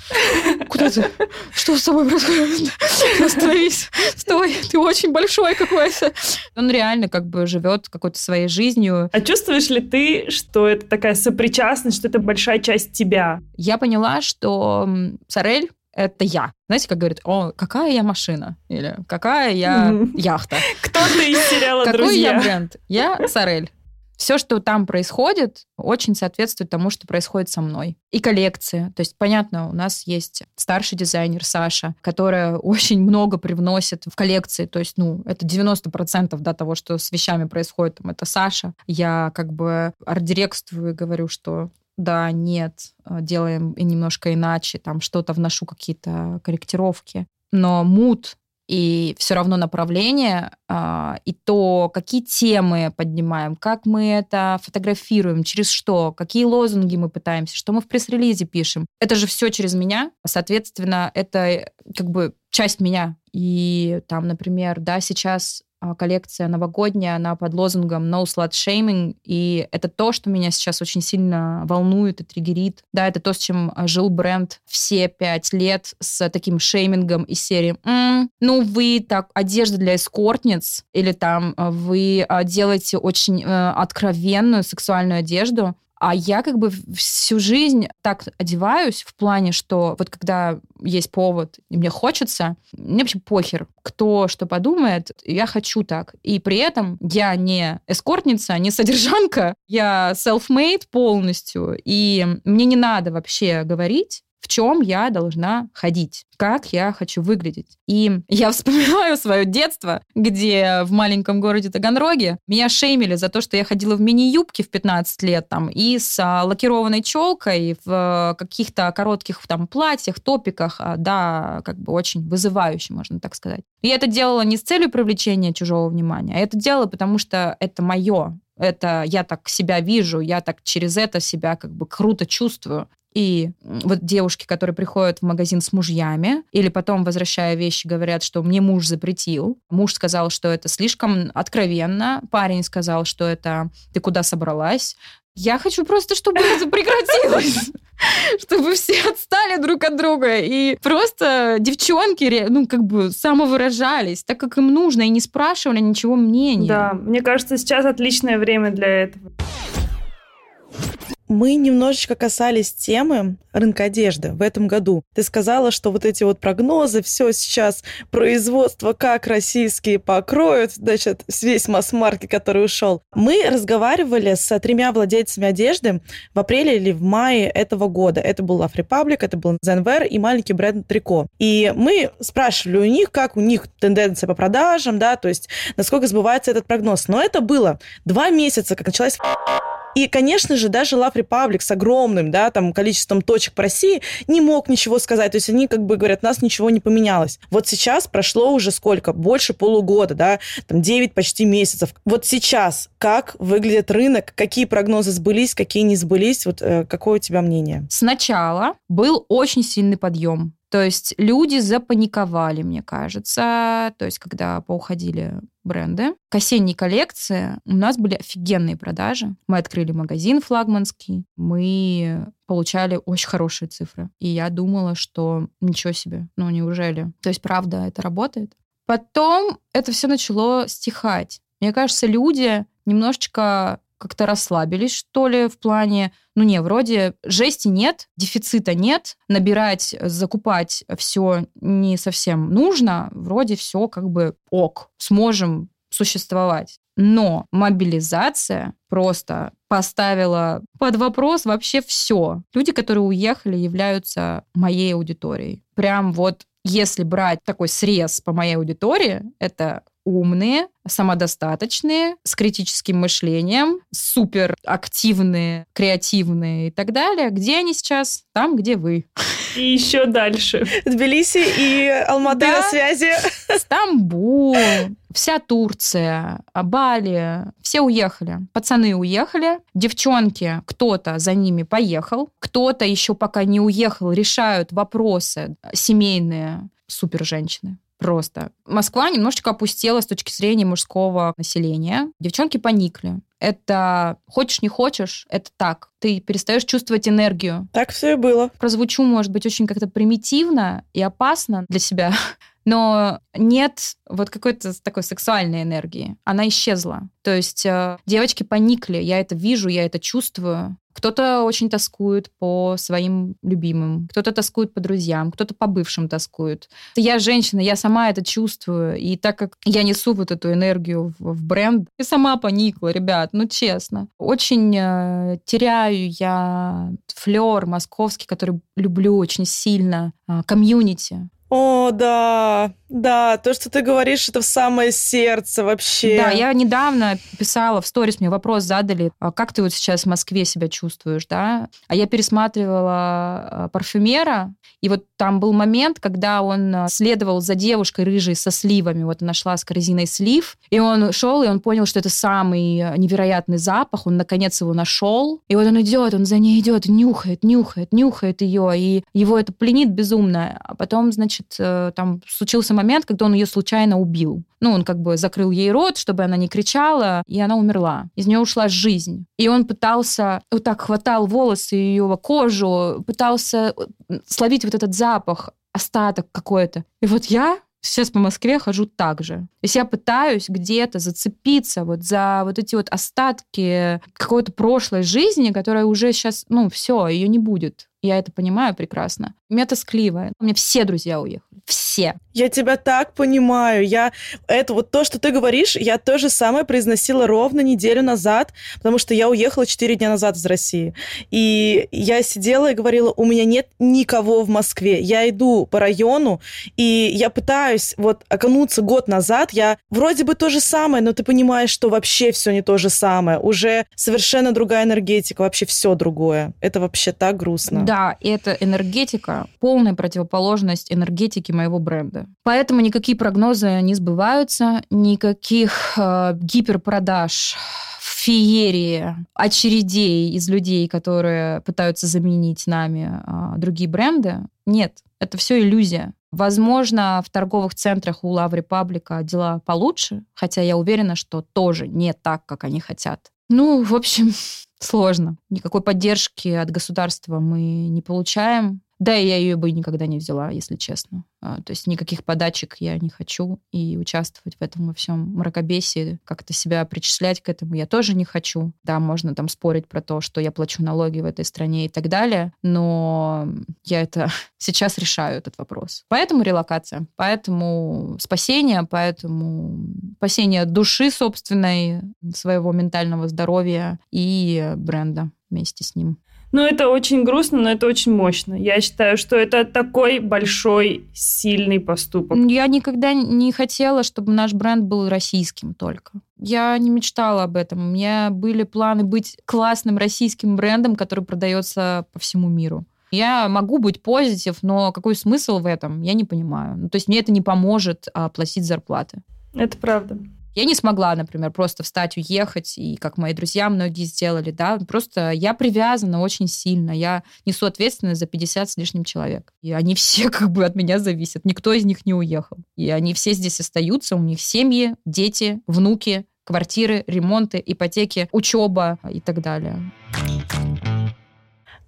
куда ты? Что с тобой происходит? *laughs* Остановись, стой, ты очень большой какой-то. Он реально как бы живет какой-то своей жизнью. А чувствуешь ли ты, что это такая сопричастность, что это большая часть тебя? Я поняла, что Сорель это я. Знаете, как говорят, о, какая я машина? Или какая я *laughs* яхта? Кто ты из сериала Какой я бренд? Я Сорель. все, что там происходит, очень соответствует тому, что происходит со мной. И коллекция. То есть, понятно, у нас есть старший дизайнер Саша, которая очень много привносит в коллекции. То есть, ну, это 90% да, того, что с вещами происходит, там, это Саша. Я как бы арт-дирекствую и говорю, что да, нет, э, делаем немножко иначе, там что-то вношу, какие-то корректировки. Но мут и все равно направление, а, и то, какие темы поднимаем, как мы это фотографируем, через что, какие лозунги мы пытаемся, что мы в пресс-релизе пишем. Это же все через меня. Соответственно, это как бы часть меня. И там, например, да, сейчас коллекция новогодняя, она под лозунгом No Slut Shaming, и это то, что меня сейчас очень сильно волнует и триггерит. Да, это то, с чем а, жил бренд все пять лет, с таким шеймингом из серии «М, «Ну, вы так, одежда для эскортниц», или там а, «Вы делаете очень э, откровенную сексуальную одежду», а я как бы всю жизнь так одеваюсь в плане, что вот когда есть повод, и мне хочется, мне вообще похер, кто что подумает, я хочу так. И при этом я не эскортница, не содержанка, я self-made полностью, и мне не надо вообще говорить, в чем я должна ходить, как я хочу выглядеть. И я *laughs* вспоминаю свое детство, где в маленьком городе Таганроге меня шеймили за то, что я ходила в мини-юбке в 15 лет там и с а, лакированной челкой в каких-то коротких там платьях, топиках, а, да, как бы очень вызывающе, можно так сказать. И это делала не с целью привлечения чужого внимания, а это делала, потому что это мое, это я так себя вижу, я так через это себя как бы круто чувствую. И вот девушки, которые приходят в магазин с мужьями, или потом, возвращая вещи, говорят, что мне муж запретил. Муж сказал, что это слишком откровенно. Парень сказал, что это ты куда собралась. Я хочу просто, чтобы это прекратилось. *laughs* Чтобы все отстали друг от друга. И просто девчонки, ну, как бы самовыражались, так как им нужно, и не спрашивали ничего мнения. Да, мне кажется, сейчас отличное время для этого. Мы немножечко касались темы рынка одежды в этом году. Ты сказала, что вот эти вот прогнозы, все сейчас, производство, как российские покроют, значит, весь масс-маркет, который ушел. Мы разговаривали с тремя владельцами одежды в апреле или в мае этого года. Это был Love Republic, это был Zenwear и маленький бренд Трико. И мы спрашивали у них, как у них тенденция по продажам, да, то есть насколько сбывается этот прогноз. Но это было два месяца, как началась и, конечно же, даже Love Republic с огромным, да, там, количеством точек по России не мог ничего сказать. То есть они как бы говорят, нас ничего не поменялось. Вот сейчас прошло уже сколько? Больше полугода, да, там 9 почти месяцев. Вот сейчас как выглядит рынок, какие прогнозы сбылись, какие не сбылись, вот э, какое у тебя мнение? Сначала был очень сильный подъем то есть люди запаниковали, мне кажется. То есть когда поуходили бренды. К осенней коллекции у нас были офигенные продажи. Мы открыли магазин флагманский. Мы получали очень хорошие цифры. И я думала, что ничего себе, ну неужели? То есть правда это работает? Потом это все начало стихать. Мне кажется, люди немножечко как-то расслабились, что ли, в плане, ну не, вроде жести нет, дефицита нет, набирать, закупать все не совсем нужно, вроде все как бы ок, сможем существовать. Но мобилизация просто поставила под вопрос вообще все. Люди, которые уехали, являются моей аудиторией. Прям вот если брать такой срез по моей аудитории, это умные, самодостаточные, с критическим мышлением, супер активные, креативные и так далее. Где они сейчас? Там, где вы. И еще дальше. Тбилиси и Алматы да. на связи. Стамбул, вся Турция, Бали, все уехали. Пацаны уехали, девчонки, кто-то за ними поехал, кто-то еще пока не уехал, решают вопросы семейные супер женщины. Просто. Москва немножечко опустела с точки зрения мужского населения. Девчонки поникли. Это хочешь, не хочешь, это так. Ты перестаешь чувствовать энергию. Так все и было. Прозвучу, может быть, очень как-то примитивно и опасно для себя, *laughs* но нет вот какой-то такой сексуальной энергии. Она исчезла. То есть э, девочки поникли, я это вижу, я это чувствую Кто-то очень тоскует по своим любимым, кто-то тоскует по друзьям, кто-то по бывшим тоскует. Я женщина, я сама это чувствую, и так как я несу вот эту энергию в, в бренд, я сама поникла, ребят, ну честно. Очень э, теряю я флер московский, который люблю очень сильно, э, комьюнити. О, да, да, то, что ты говоришь, это в самое сердце вообще. Да, я недавно писала в сторис, мне вопрос задали, а как ты вот сейчас в Москве себя чувствуешь, да? А я пересматривала а, парфюмера, и вот там был момент, когда он а, следовал за девушкой рыжей со сливами, вот она шла с корзиной слив, и он шел, и он понял, что это самый невероятный запах, он наконец его нашел, и вот он идет, он за ней идет, нюхает, нюхает, нюхает ее, и его это пленит безумно, а потом, значит, значит, э, там случился момент, когда он ее случайно убил. Ну, он как бы закрыл ей рот, чтобы она не кричала, и она умерла. Из нее ушла жизнь. И он пытался, вот так хватал волосы, ее кожу, пытался э, словить вот этот запах, остаток какой-то. И вот я сейчас по Москве хожу так же. То есть я пытаюсь где-то зацепиться вот за вот эти вот остатки какой-то прошлой жизни, которая уже сейчас, ну, все, ее не будет. Я это понимаю прекрасно. Мне тоскливо. У меня все друзья уехали. Все. Я тебя так понимаю. Я это вот то, что ты говоришь, я то же самое произносила ровно неделю назад, потому что я уехала 4 дня назад из России. И я сидела и говорила, у меня нет никого в Москве. Я иду по району, и я пытаюсь вот окунуться год назад. Я вроде бы то же самое, но ты понимаешь, что вообще все не то же самое. Уже совершенно другая энергетика, вообще все другое. Это вообще так грустно. Да, да, эта энергетика полная противоположность энергетики моего бренда. Поэтому никакие прогнозы не сбываются, никаких э, гиперпродаж феерии очередей из людей, которые пытаются заменить нами э, другие бренды. Нет, это все иллюзия. Возможно, в торговых центрах у Love Republic дела получше, хотя я уверена, что тоже не так, как они хотят. Ну, в общем, *laughs* сложно. Никакой поддержки от государства мы не получаем. Да, и я ее бы никогда не взяла, если честно. А, то есть никаких подачек я не хочу, и участвовать в этом во всем мракобесии, как-то себя причислять к этому я тоже не хочу. Да, можно там спорить про то, что я плачу налоги в этой стране и так далее, но я это *laughs* сейчас решаю, этот вопрос. Поэтому релокация, поэтому спасение, поэтому спасение души собственной, своего ментального здоровья и бренда вместе с ним. Ну, это очень грустно, но это очень мощно. Я считаю, что это такой большой, сильный поступок. Я никогда не хотела, чтобы наш бренд был российским только. Я не мечтала об этом. У меня были планы быть классным российским брендом, который продается по всему миру. Я могу быть позитив, но какой смысл в этом, я не понимаю. Ну, то есть мне это не поможет а, платить зарплаты. Это правда. Я не смогла, например, просто встать, уехать, и как мои друзья многие сделали, да, просто я привязана очень сильно, я несу ответственность за 50 с лишним человек. И они *laughs* все как бы от меня зависят, никто из них не уехал. И они все здесь остаются, у них семьи, дети, внуки, квартиры, ремонты, ипотеки, учеба и так далее.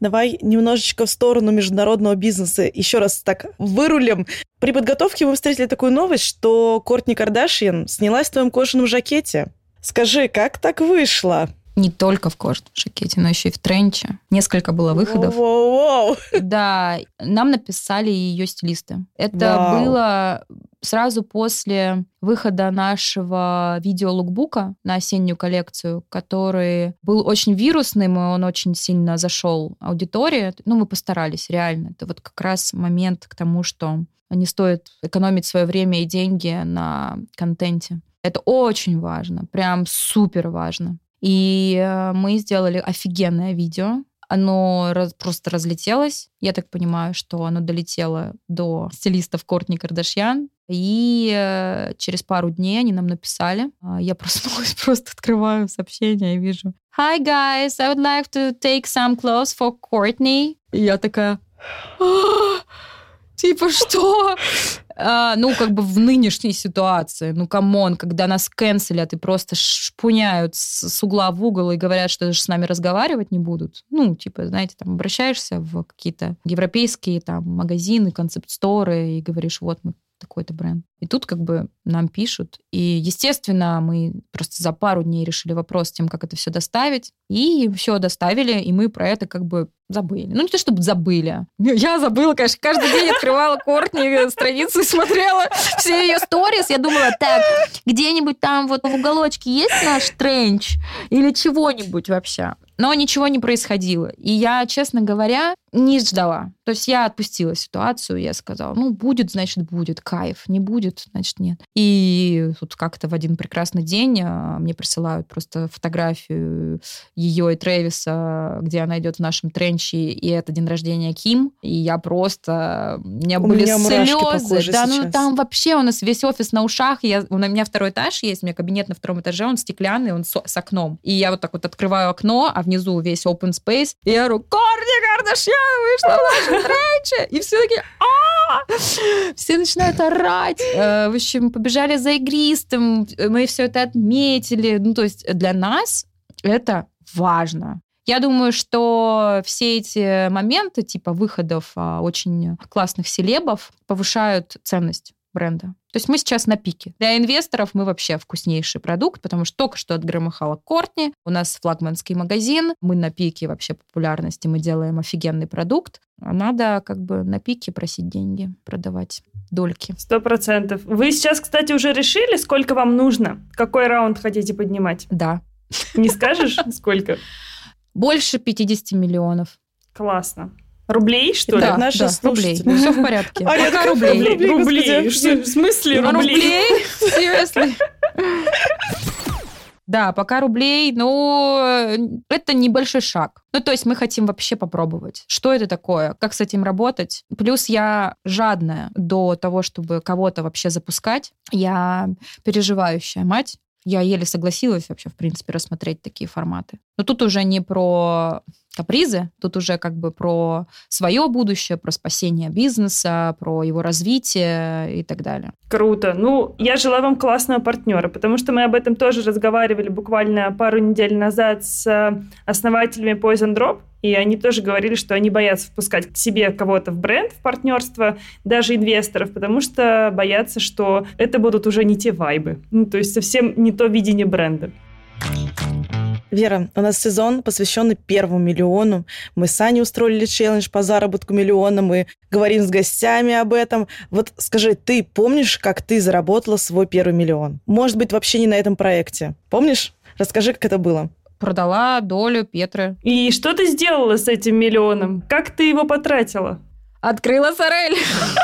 Давай немножечко в сторону международного бизнеса еще раз так вырулим. При подготовке мы встретили такую новость, что Кортни Кардашьян снялась в твоем кожаном жакете. Скажи, как так вышло? Не только в кожаном жакете, но еще и в тренче. Несколько было выходов. Воу-воу-воу. Да, нам написали ее стилисты. Это Вау. было сразу после выхода нашего видео-лукбука на осеннюю коллекцию, который был очень вирусным, и он очень сильно зашел аудитории. Ну, мы постарались, реально. Это вот как раз момент к тому, что не стоит экономить свое время и деньги на контенте. Это очень важно, прям супер важно. И э, мы сделали офигенное видео. Оно раз, просто разлетелось. Я так понимаю, что оно долетело до стилистов Кортни Кардашьян. И э, через пару дней они нам написали. А, Я проснулась, *laughs* просто открываю сообщение и вижу Hi guys, I would like to take some clothes for Courtney. И я такая... «А, Типа что? А, ну, как бы в нынешней ситуации, ну, come on, когда нас канцелят и просто шпуняют с, с угла в угол и говорят, что даже с нами разговаривать не будут. Ну, типа, знаете, там обращаешься в какие-то европейские там магазины, концепт-сторы и говоришь, вот мы такой-то бренд. И тут как бы нам пишут. И, естественно, мы просто за пару дней решили вопрос с тем, как это все доставить. И все доставили, и мы про это как бы забыли. Ну, не то, чтобы забыли. Я забыла, конечно. Каждый день открывала Кортни страницу и смотрела все ее сторис. Я думала, так, где-нибудь там вот в уголочке есть наш тренч или чего-нибудь вообще. Но ничего не происходило. И я, честно говоря, не ждала. То есть я отпустила ситуацию, я сказала, ну, будет, значит, будет, кайф, не будет, значит, нет. И тут как-то в один прекрасный день а, мне присылают просто фотографию ее и Трэвиса, где она идет в нашем тренче, и это день рождения Ким, и я просто... У меня У были меня слезы. Да, ну там вообще у нас весь офис на ушах, я, у меня второй этаж есть, у меня кабинет на втором этаже, он стеклянный, он со- с окном. И я вот так вот открываю окно, а внизу весь open space, и я говорю, Корни Кардашьян вышла в нашем! И все таки «А!» все начинают орать. Э, В общем, побежали за игристым, мы все это отметили. Ну, то есть для нас это важно. Я думаю, что все эти моменты, типа выходов а, очень классных селебов, повышают ценность бренда. То есть мы сейчас на пике. Для инвесторов мы вообще вкуснейший продукт, потому что только что отгромыхала Кортни, у нас флагманский магазин, мы на пике вообще популярности, мы делаем офигенный продукт, а надо как бы на пике просить деньги, продавать дольки. Сто процентов. Вы сейчас, кстати, уже решили, сколько вам нужно? Какой раунд хотите поднимать? Да. Не скажешь, сколько? *laughs* Больше 50 миллионов. Классно. Рублей, что ли? Да, Да, наши да, слушатели. рублей. Все в порядке. А, я Пока такая, рублей. рублей, Рублей. Что, в смысле А рублей? рублей? Seriously? Да, пока рублей, но это небольшой шаг. Ну, то есть мы хотим вообще попробовать, что это такое, как с этим работать. Плюс я жадная до того, чтобы кого-то вообще запускать. Я переживающая мать. Я еле согласилась вообще, в принципе, рассмотреть такие форматы. Но тут уже не про капризы, тут уже как бы про свое будущее, про спасение бизнеса, про его развитие и так далее. Круто. Ну, я желаю вам классного партнера, потому что мы об этом тоже разговаривали буквально пару недель назад с э, основателями Poison Drop, и они тоже говорили, что они боятся впускать к себе кого-то в бренд, в партнерство, даже инвесторов, потому что боятся, что это будут уже не те вайбы. Ну, то есть совсем не то видение бренда. Вера, у нас сезон, посвященный первому миллиону. Мы с Аней устроили челлендж по заработку миллиона, мы говорим с гостями об этом. Вот скажи, ты помнишь, как ты заработала свой первый миллион? Может быть, вообще не на этом проекте. Помнишь? Расскажи, как это было. Продала долю Петры. И что ты сделала с этим миллионом? Как ты его потратила? Открыла Сорель.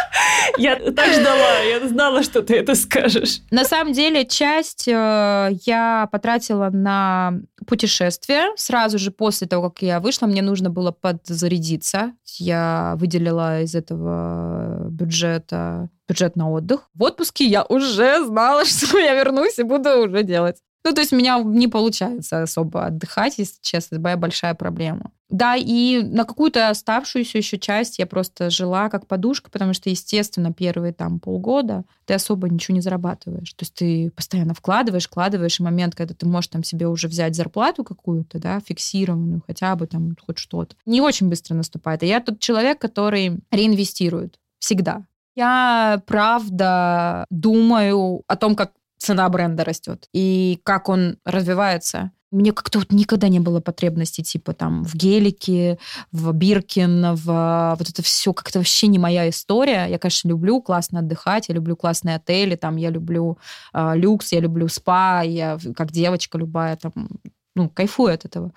*laughs* Я так ждала, я знала, что ты это скажешь. На самом деле, часть э, я потратила на путешествие. Сразу же после того, как я вышла, мне нужно было подзарядиться. Я выделила из этого бюджета бюджет на отдых. В отпуске я уже знала, *laughs* что я вернусь и буду уже делать. Ну, то есть у меня не получается особо отдыхать, если честно, это моя большая проблема. Да, и на какую-то оставшуюся еще часть я просто жила как подушка, потому что, естественно, первые там полгода ты особо ничего не зарабатываешь. То есть ты постоянно вкладываешь, вкладываешь, и момент, когда ты можешь там себе уже взять зарплату какую-то, да, фиксированную, хотя бы там хоть что-то, не очень быстро наступает. И я тот человек, который реинвестирует всегда. Я, правда, думаю о том, как цена бренда растет и как он развивается. Мне как-то вот никогда не было потребности типа там в гелике, в Биркин, в вот это все как-то вообще не моя история. Я, конечно, люблю классно отдыхать, я люблю классные отели, там я люблю э, люкс, я люблю спа, я как девочка любая там, ну, кайфую от этого.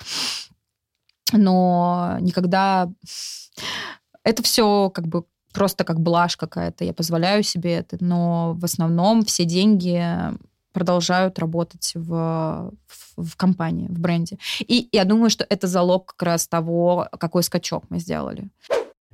Но никогда это все как бы просто как блажь какая-то, я позволяю себе это, но в основном все деньги продолжают работать в, в, в компании, в бренде. И я думаю, что это залог как раз того, какой скачок мы сделали.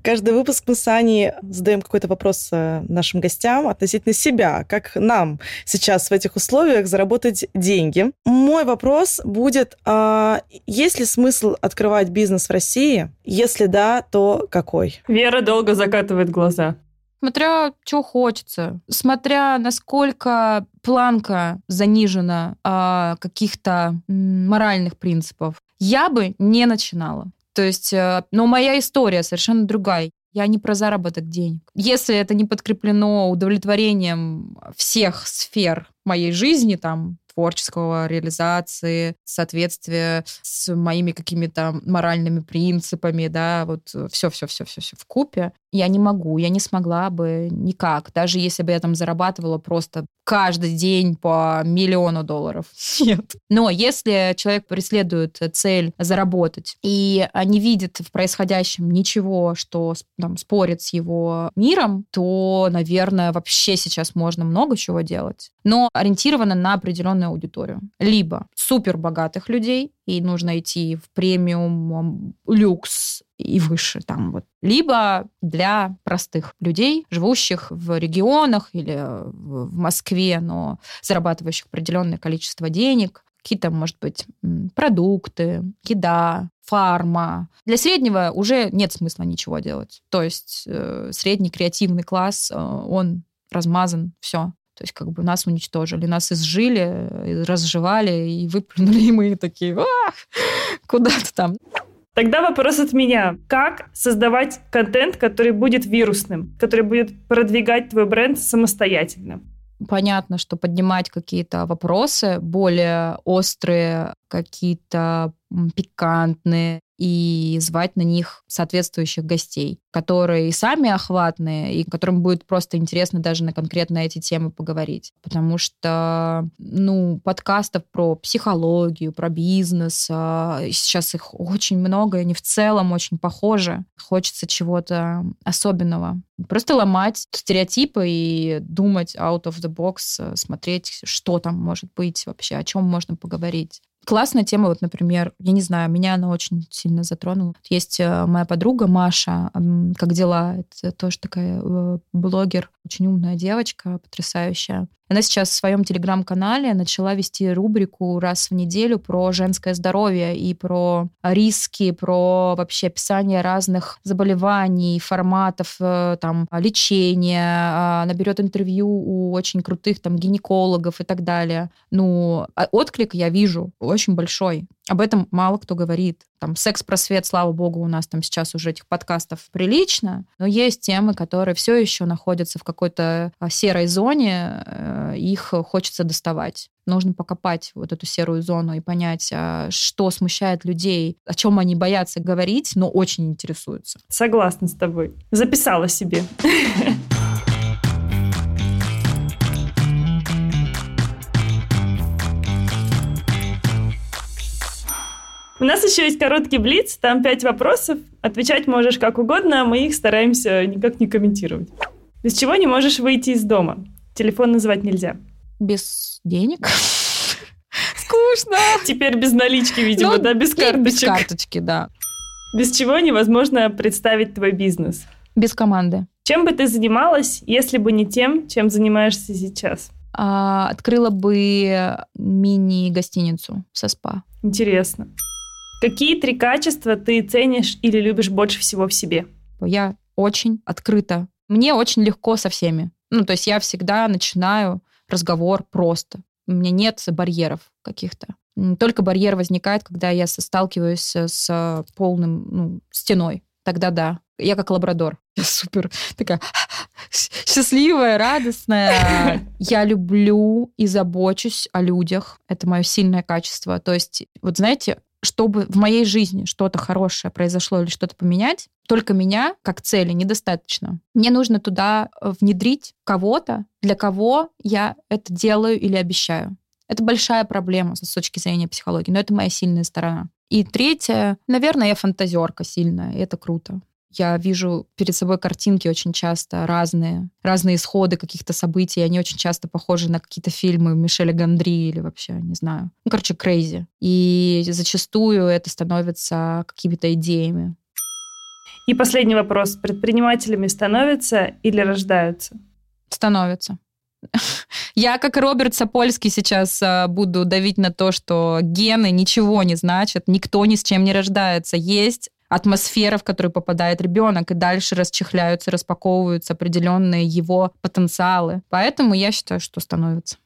Каждый выпуск мы с Аней задаем какой-то вопрос э, нашим гостям относительно себя, как нам сейчас в этих условиях заработать деньги. Мой вопрос будет, а есть ли смысл открывать бизнес в России? Если да, то какой? Вера долго закатывает глаза. Смотря, что хочется, смотря насколько планка занижена а, каких-то моральных принципов, я бы не начинала. То есть, э, но моя история совершенно другая. Я не про заработок денег. Если это не подкреплено удовлетворением всех сфер моей жизни, там, творческого реализации, соответствия с моими какими-то моральными принципами, да, вот все-все-все-все в купе. Я не могу, я не смогла бы никак, даже если бы я там зарабатывала просто каждый день по миллиону долларов. Нет. Но если человек преследует цель заработать и не видит в происходящем ничего, что там, спорит с его миром, то, наверное, вообще сейчас можно много чего делать. Но ориентировано на определенную аудиторию. Либо супер богатых людей, и нужно идти в премиум, люкс и выше там вот. Либо для простых людей, живущих в регионах или в Москве, но зарабатывающих определенное количество денег, какие-то, может быть, продукты, еда, фарма. Для среднего уже нет смысла ничего делать. То есть э, средний креативный класс, э, он размазан, все. То есть как бы нас уничтожили, нас изжили, разжевали и выплюнули, и мы такие, ах, куда ты там. Тогда вопрос от меня. Как создавать контент, который будет вирусным, который будет продвигать твой бренд самостоятельно? Понятно, что поднимать какие-то вопросы более острые, какие-то пикантные, и звать на них соответствующих гостей, которые сами охватные, и которым будет просто интересно даже на конкретно эти темы поговорить. Потому что, ну, подкастов про психологию, про бизнес, а, сейчас их очень много, и они в целом очень похожи. Хочется чего-то особенного. Просто ломать стереотипы и думать out of the box, смотреть, что там может быть вообще, о чем можно поговорить. Классная тема, вот, например, я не знаю, меня она очень сильно затронула. Есть э, моя подруга Маша, как дела? Это тоже такая э, блогер, очень умная девочка, потрясающая. Она сейчас в своем телеграм-канале начала вести рубрику раз в неделю про женское здоровье и про риски, про вообще описание разных заболеваний, форматов э, там, лечения. А, она берет интервью у очень крутых там гинекологов и так далее. Ну, а отклик я вижу очень большой. Об этом мало кто говорит. Там секс-просвет, слава богу, у нас там сейчас уже этих подкастов прилично, но есть темы, которые все еще находятся в какой-то а, серой зоне, э, их хочется доставать. Нужно покопать вот эту серую зону и понять, а, что смущает людей, о чем они боятся говорить, но очень интересуются. Согласна с тобой. Записала себе. *laughs* У нас еще есть короткий блиц, там пять вопросов. Отвечать можешь как угодно, а мы их стараемся никак не комментировать. Без чего не можешь выйти из дома? Телефон называть нельзя. Без денег? *laughs* Скучно. Теперь без налички, видимо, ну, да, без карточек. Без карточки, да. Без чего невозможно представить твой бизнес? Без команды. Чем бы ты занималась, если бы не тем, чем занимаешься сейчас? А, открыла бы мини-гостиницу со спа. Интересно. Какие три качества ты ценишь или любишь больше всего в себе? Я очень открыта. Мне очень легко со всеми. Ну, то есть я всегда начинаю разговор просто. У меня нет барьеров каких-то. Только барьер возникает, когда я сталкиваюсь с полным ну, стеной. Тогда да. Я как лабрадор. *laughs* Я супер такая *laughs* счастливая, радостная. Я люблю и забочусь о людях. Это мое сильное качество. То есть, вот знаете, чтобы в моей жизни что-то хорошее произошло или что-то поменять, только меня как цели недостаточно. Мне нужно туда э, внедрить кого-то, для кого я это делаю или обещаю. Это большая проблема с точки зрения психологии, но это моя сильная сторона. И третье, наверное, я фантазерка сильная, и это круто. Я вижу перед собой картинки очень часто разные, разные исходы каких-то событий. Они очень часто похожи на какие-то фильмы Мишеля Гандри или вообще, не знаю. Ну, короче, крейзи. И зачастую это становится какими-то идеями. И последний вопрос. Предпринимателями становятся или рождаются? Становятся. *laughs* Я, как Роберт Сапольский, сейчас а, буду давить на то, что гены ничего не значат, никто ни с чем не рождается. Есть атмосфера, в которую попадает ребенок, и дальше расчехляются, распаковываются определенные его потенциалы. Поэтому я считаю, что становится.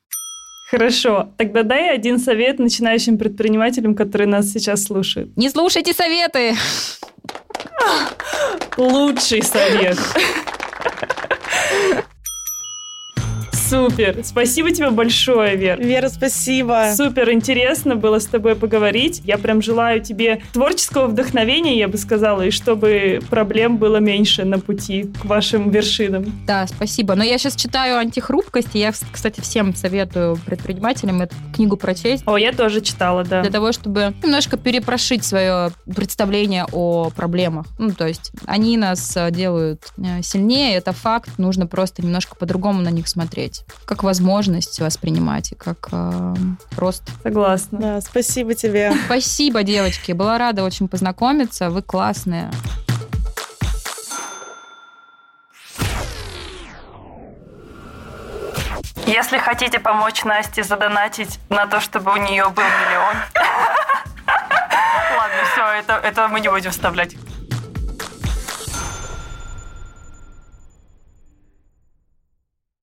Хорошо, тогда дай один совет начинающим предпринимателям, которые нас сейчас слушают. Не слушайте советы! Лучший совет. Супер. Спасибо тебе большое, Вер. Вера, спасибо. Супер интересно было с тобой поговорить. Я прям желаю тебе творческого вдохновения, я бы сказала, и чтобы проблем было меньше на пути к вашим вершинам. Да, спасибо. Но я сейчас читаю «Антихрупкость», и я, кстати, всем советую предпринимателям эту книгу прочесть. О, я тоже читала, да. Для того, чтобы немножко перепрошить свое представление о проблемах. Ну, то есть они нас э, делают э, сильнее, это факт, нужно просто немножко по-другому на них смотреть как возможность воспринимать и как э, просто. Согласна. Да, спасибо тебе. *laughs* Спасибо, девочки. Была рада очень познакомиться. Вы классные. Если хотите помочь Насте задонатить на то, чтобы у нее был миллион. *laughs* Ладно, все, это, это мы не будем вставлять.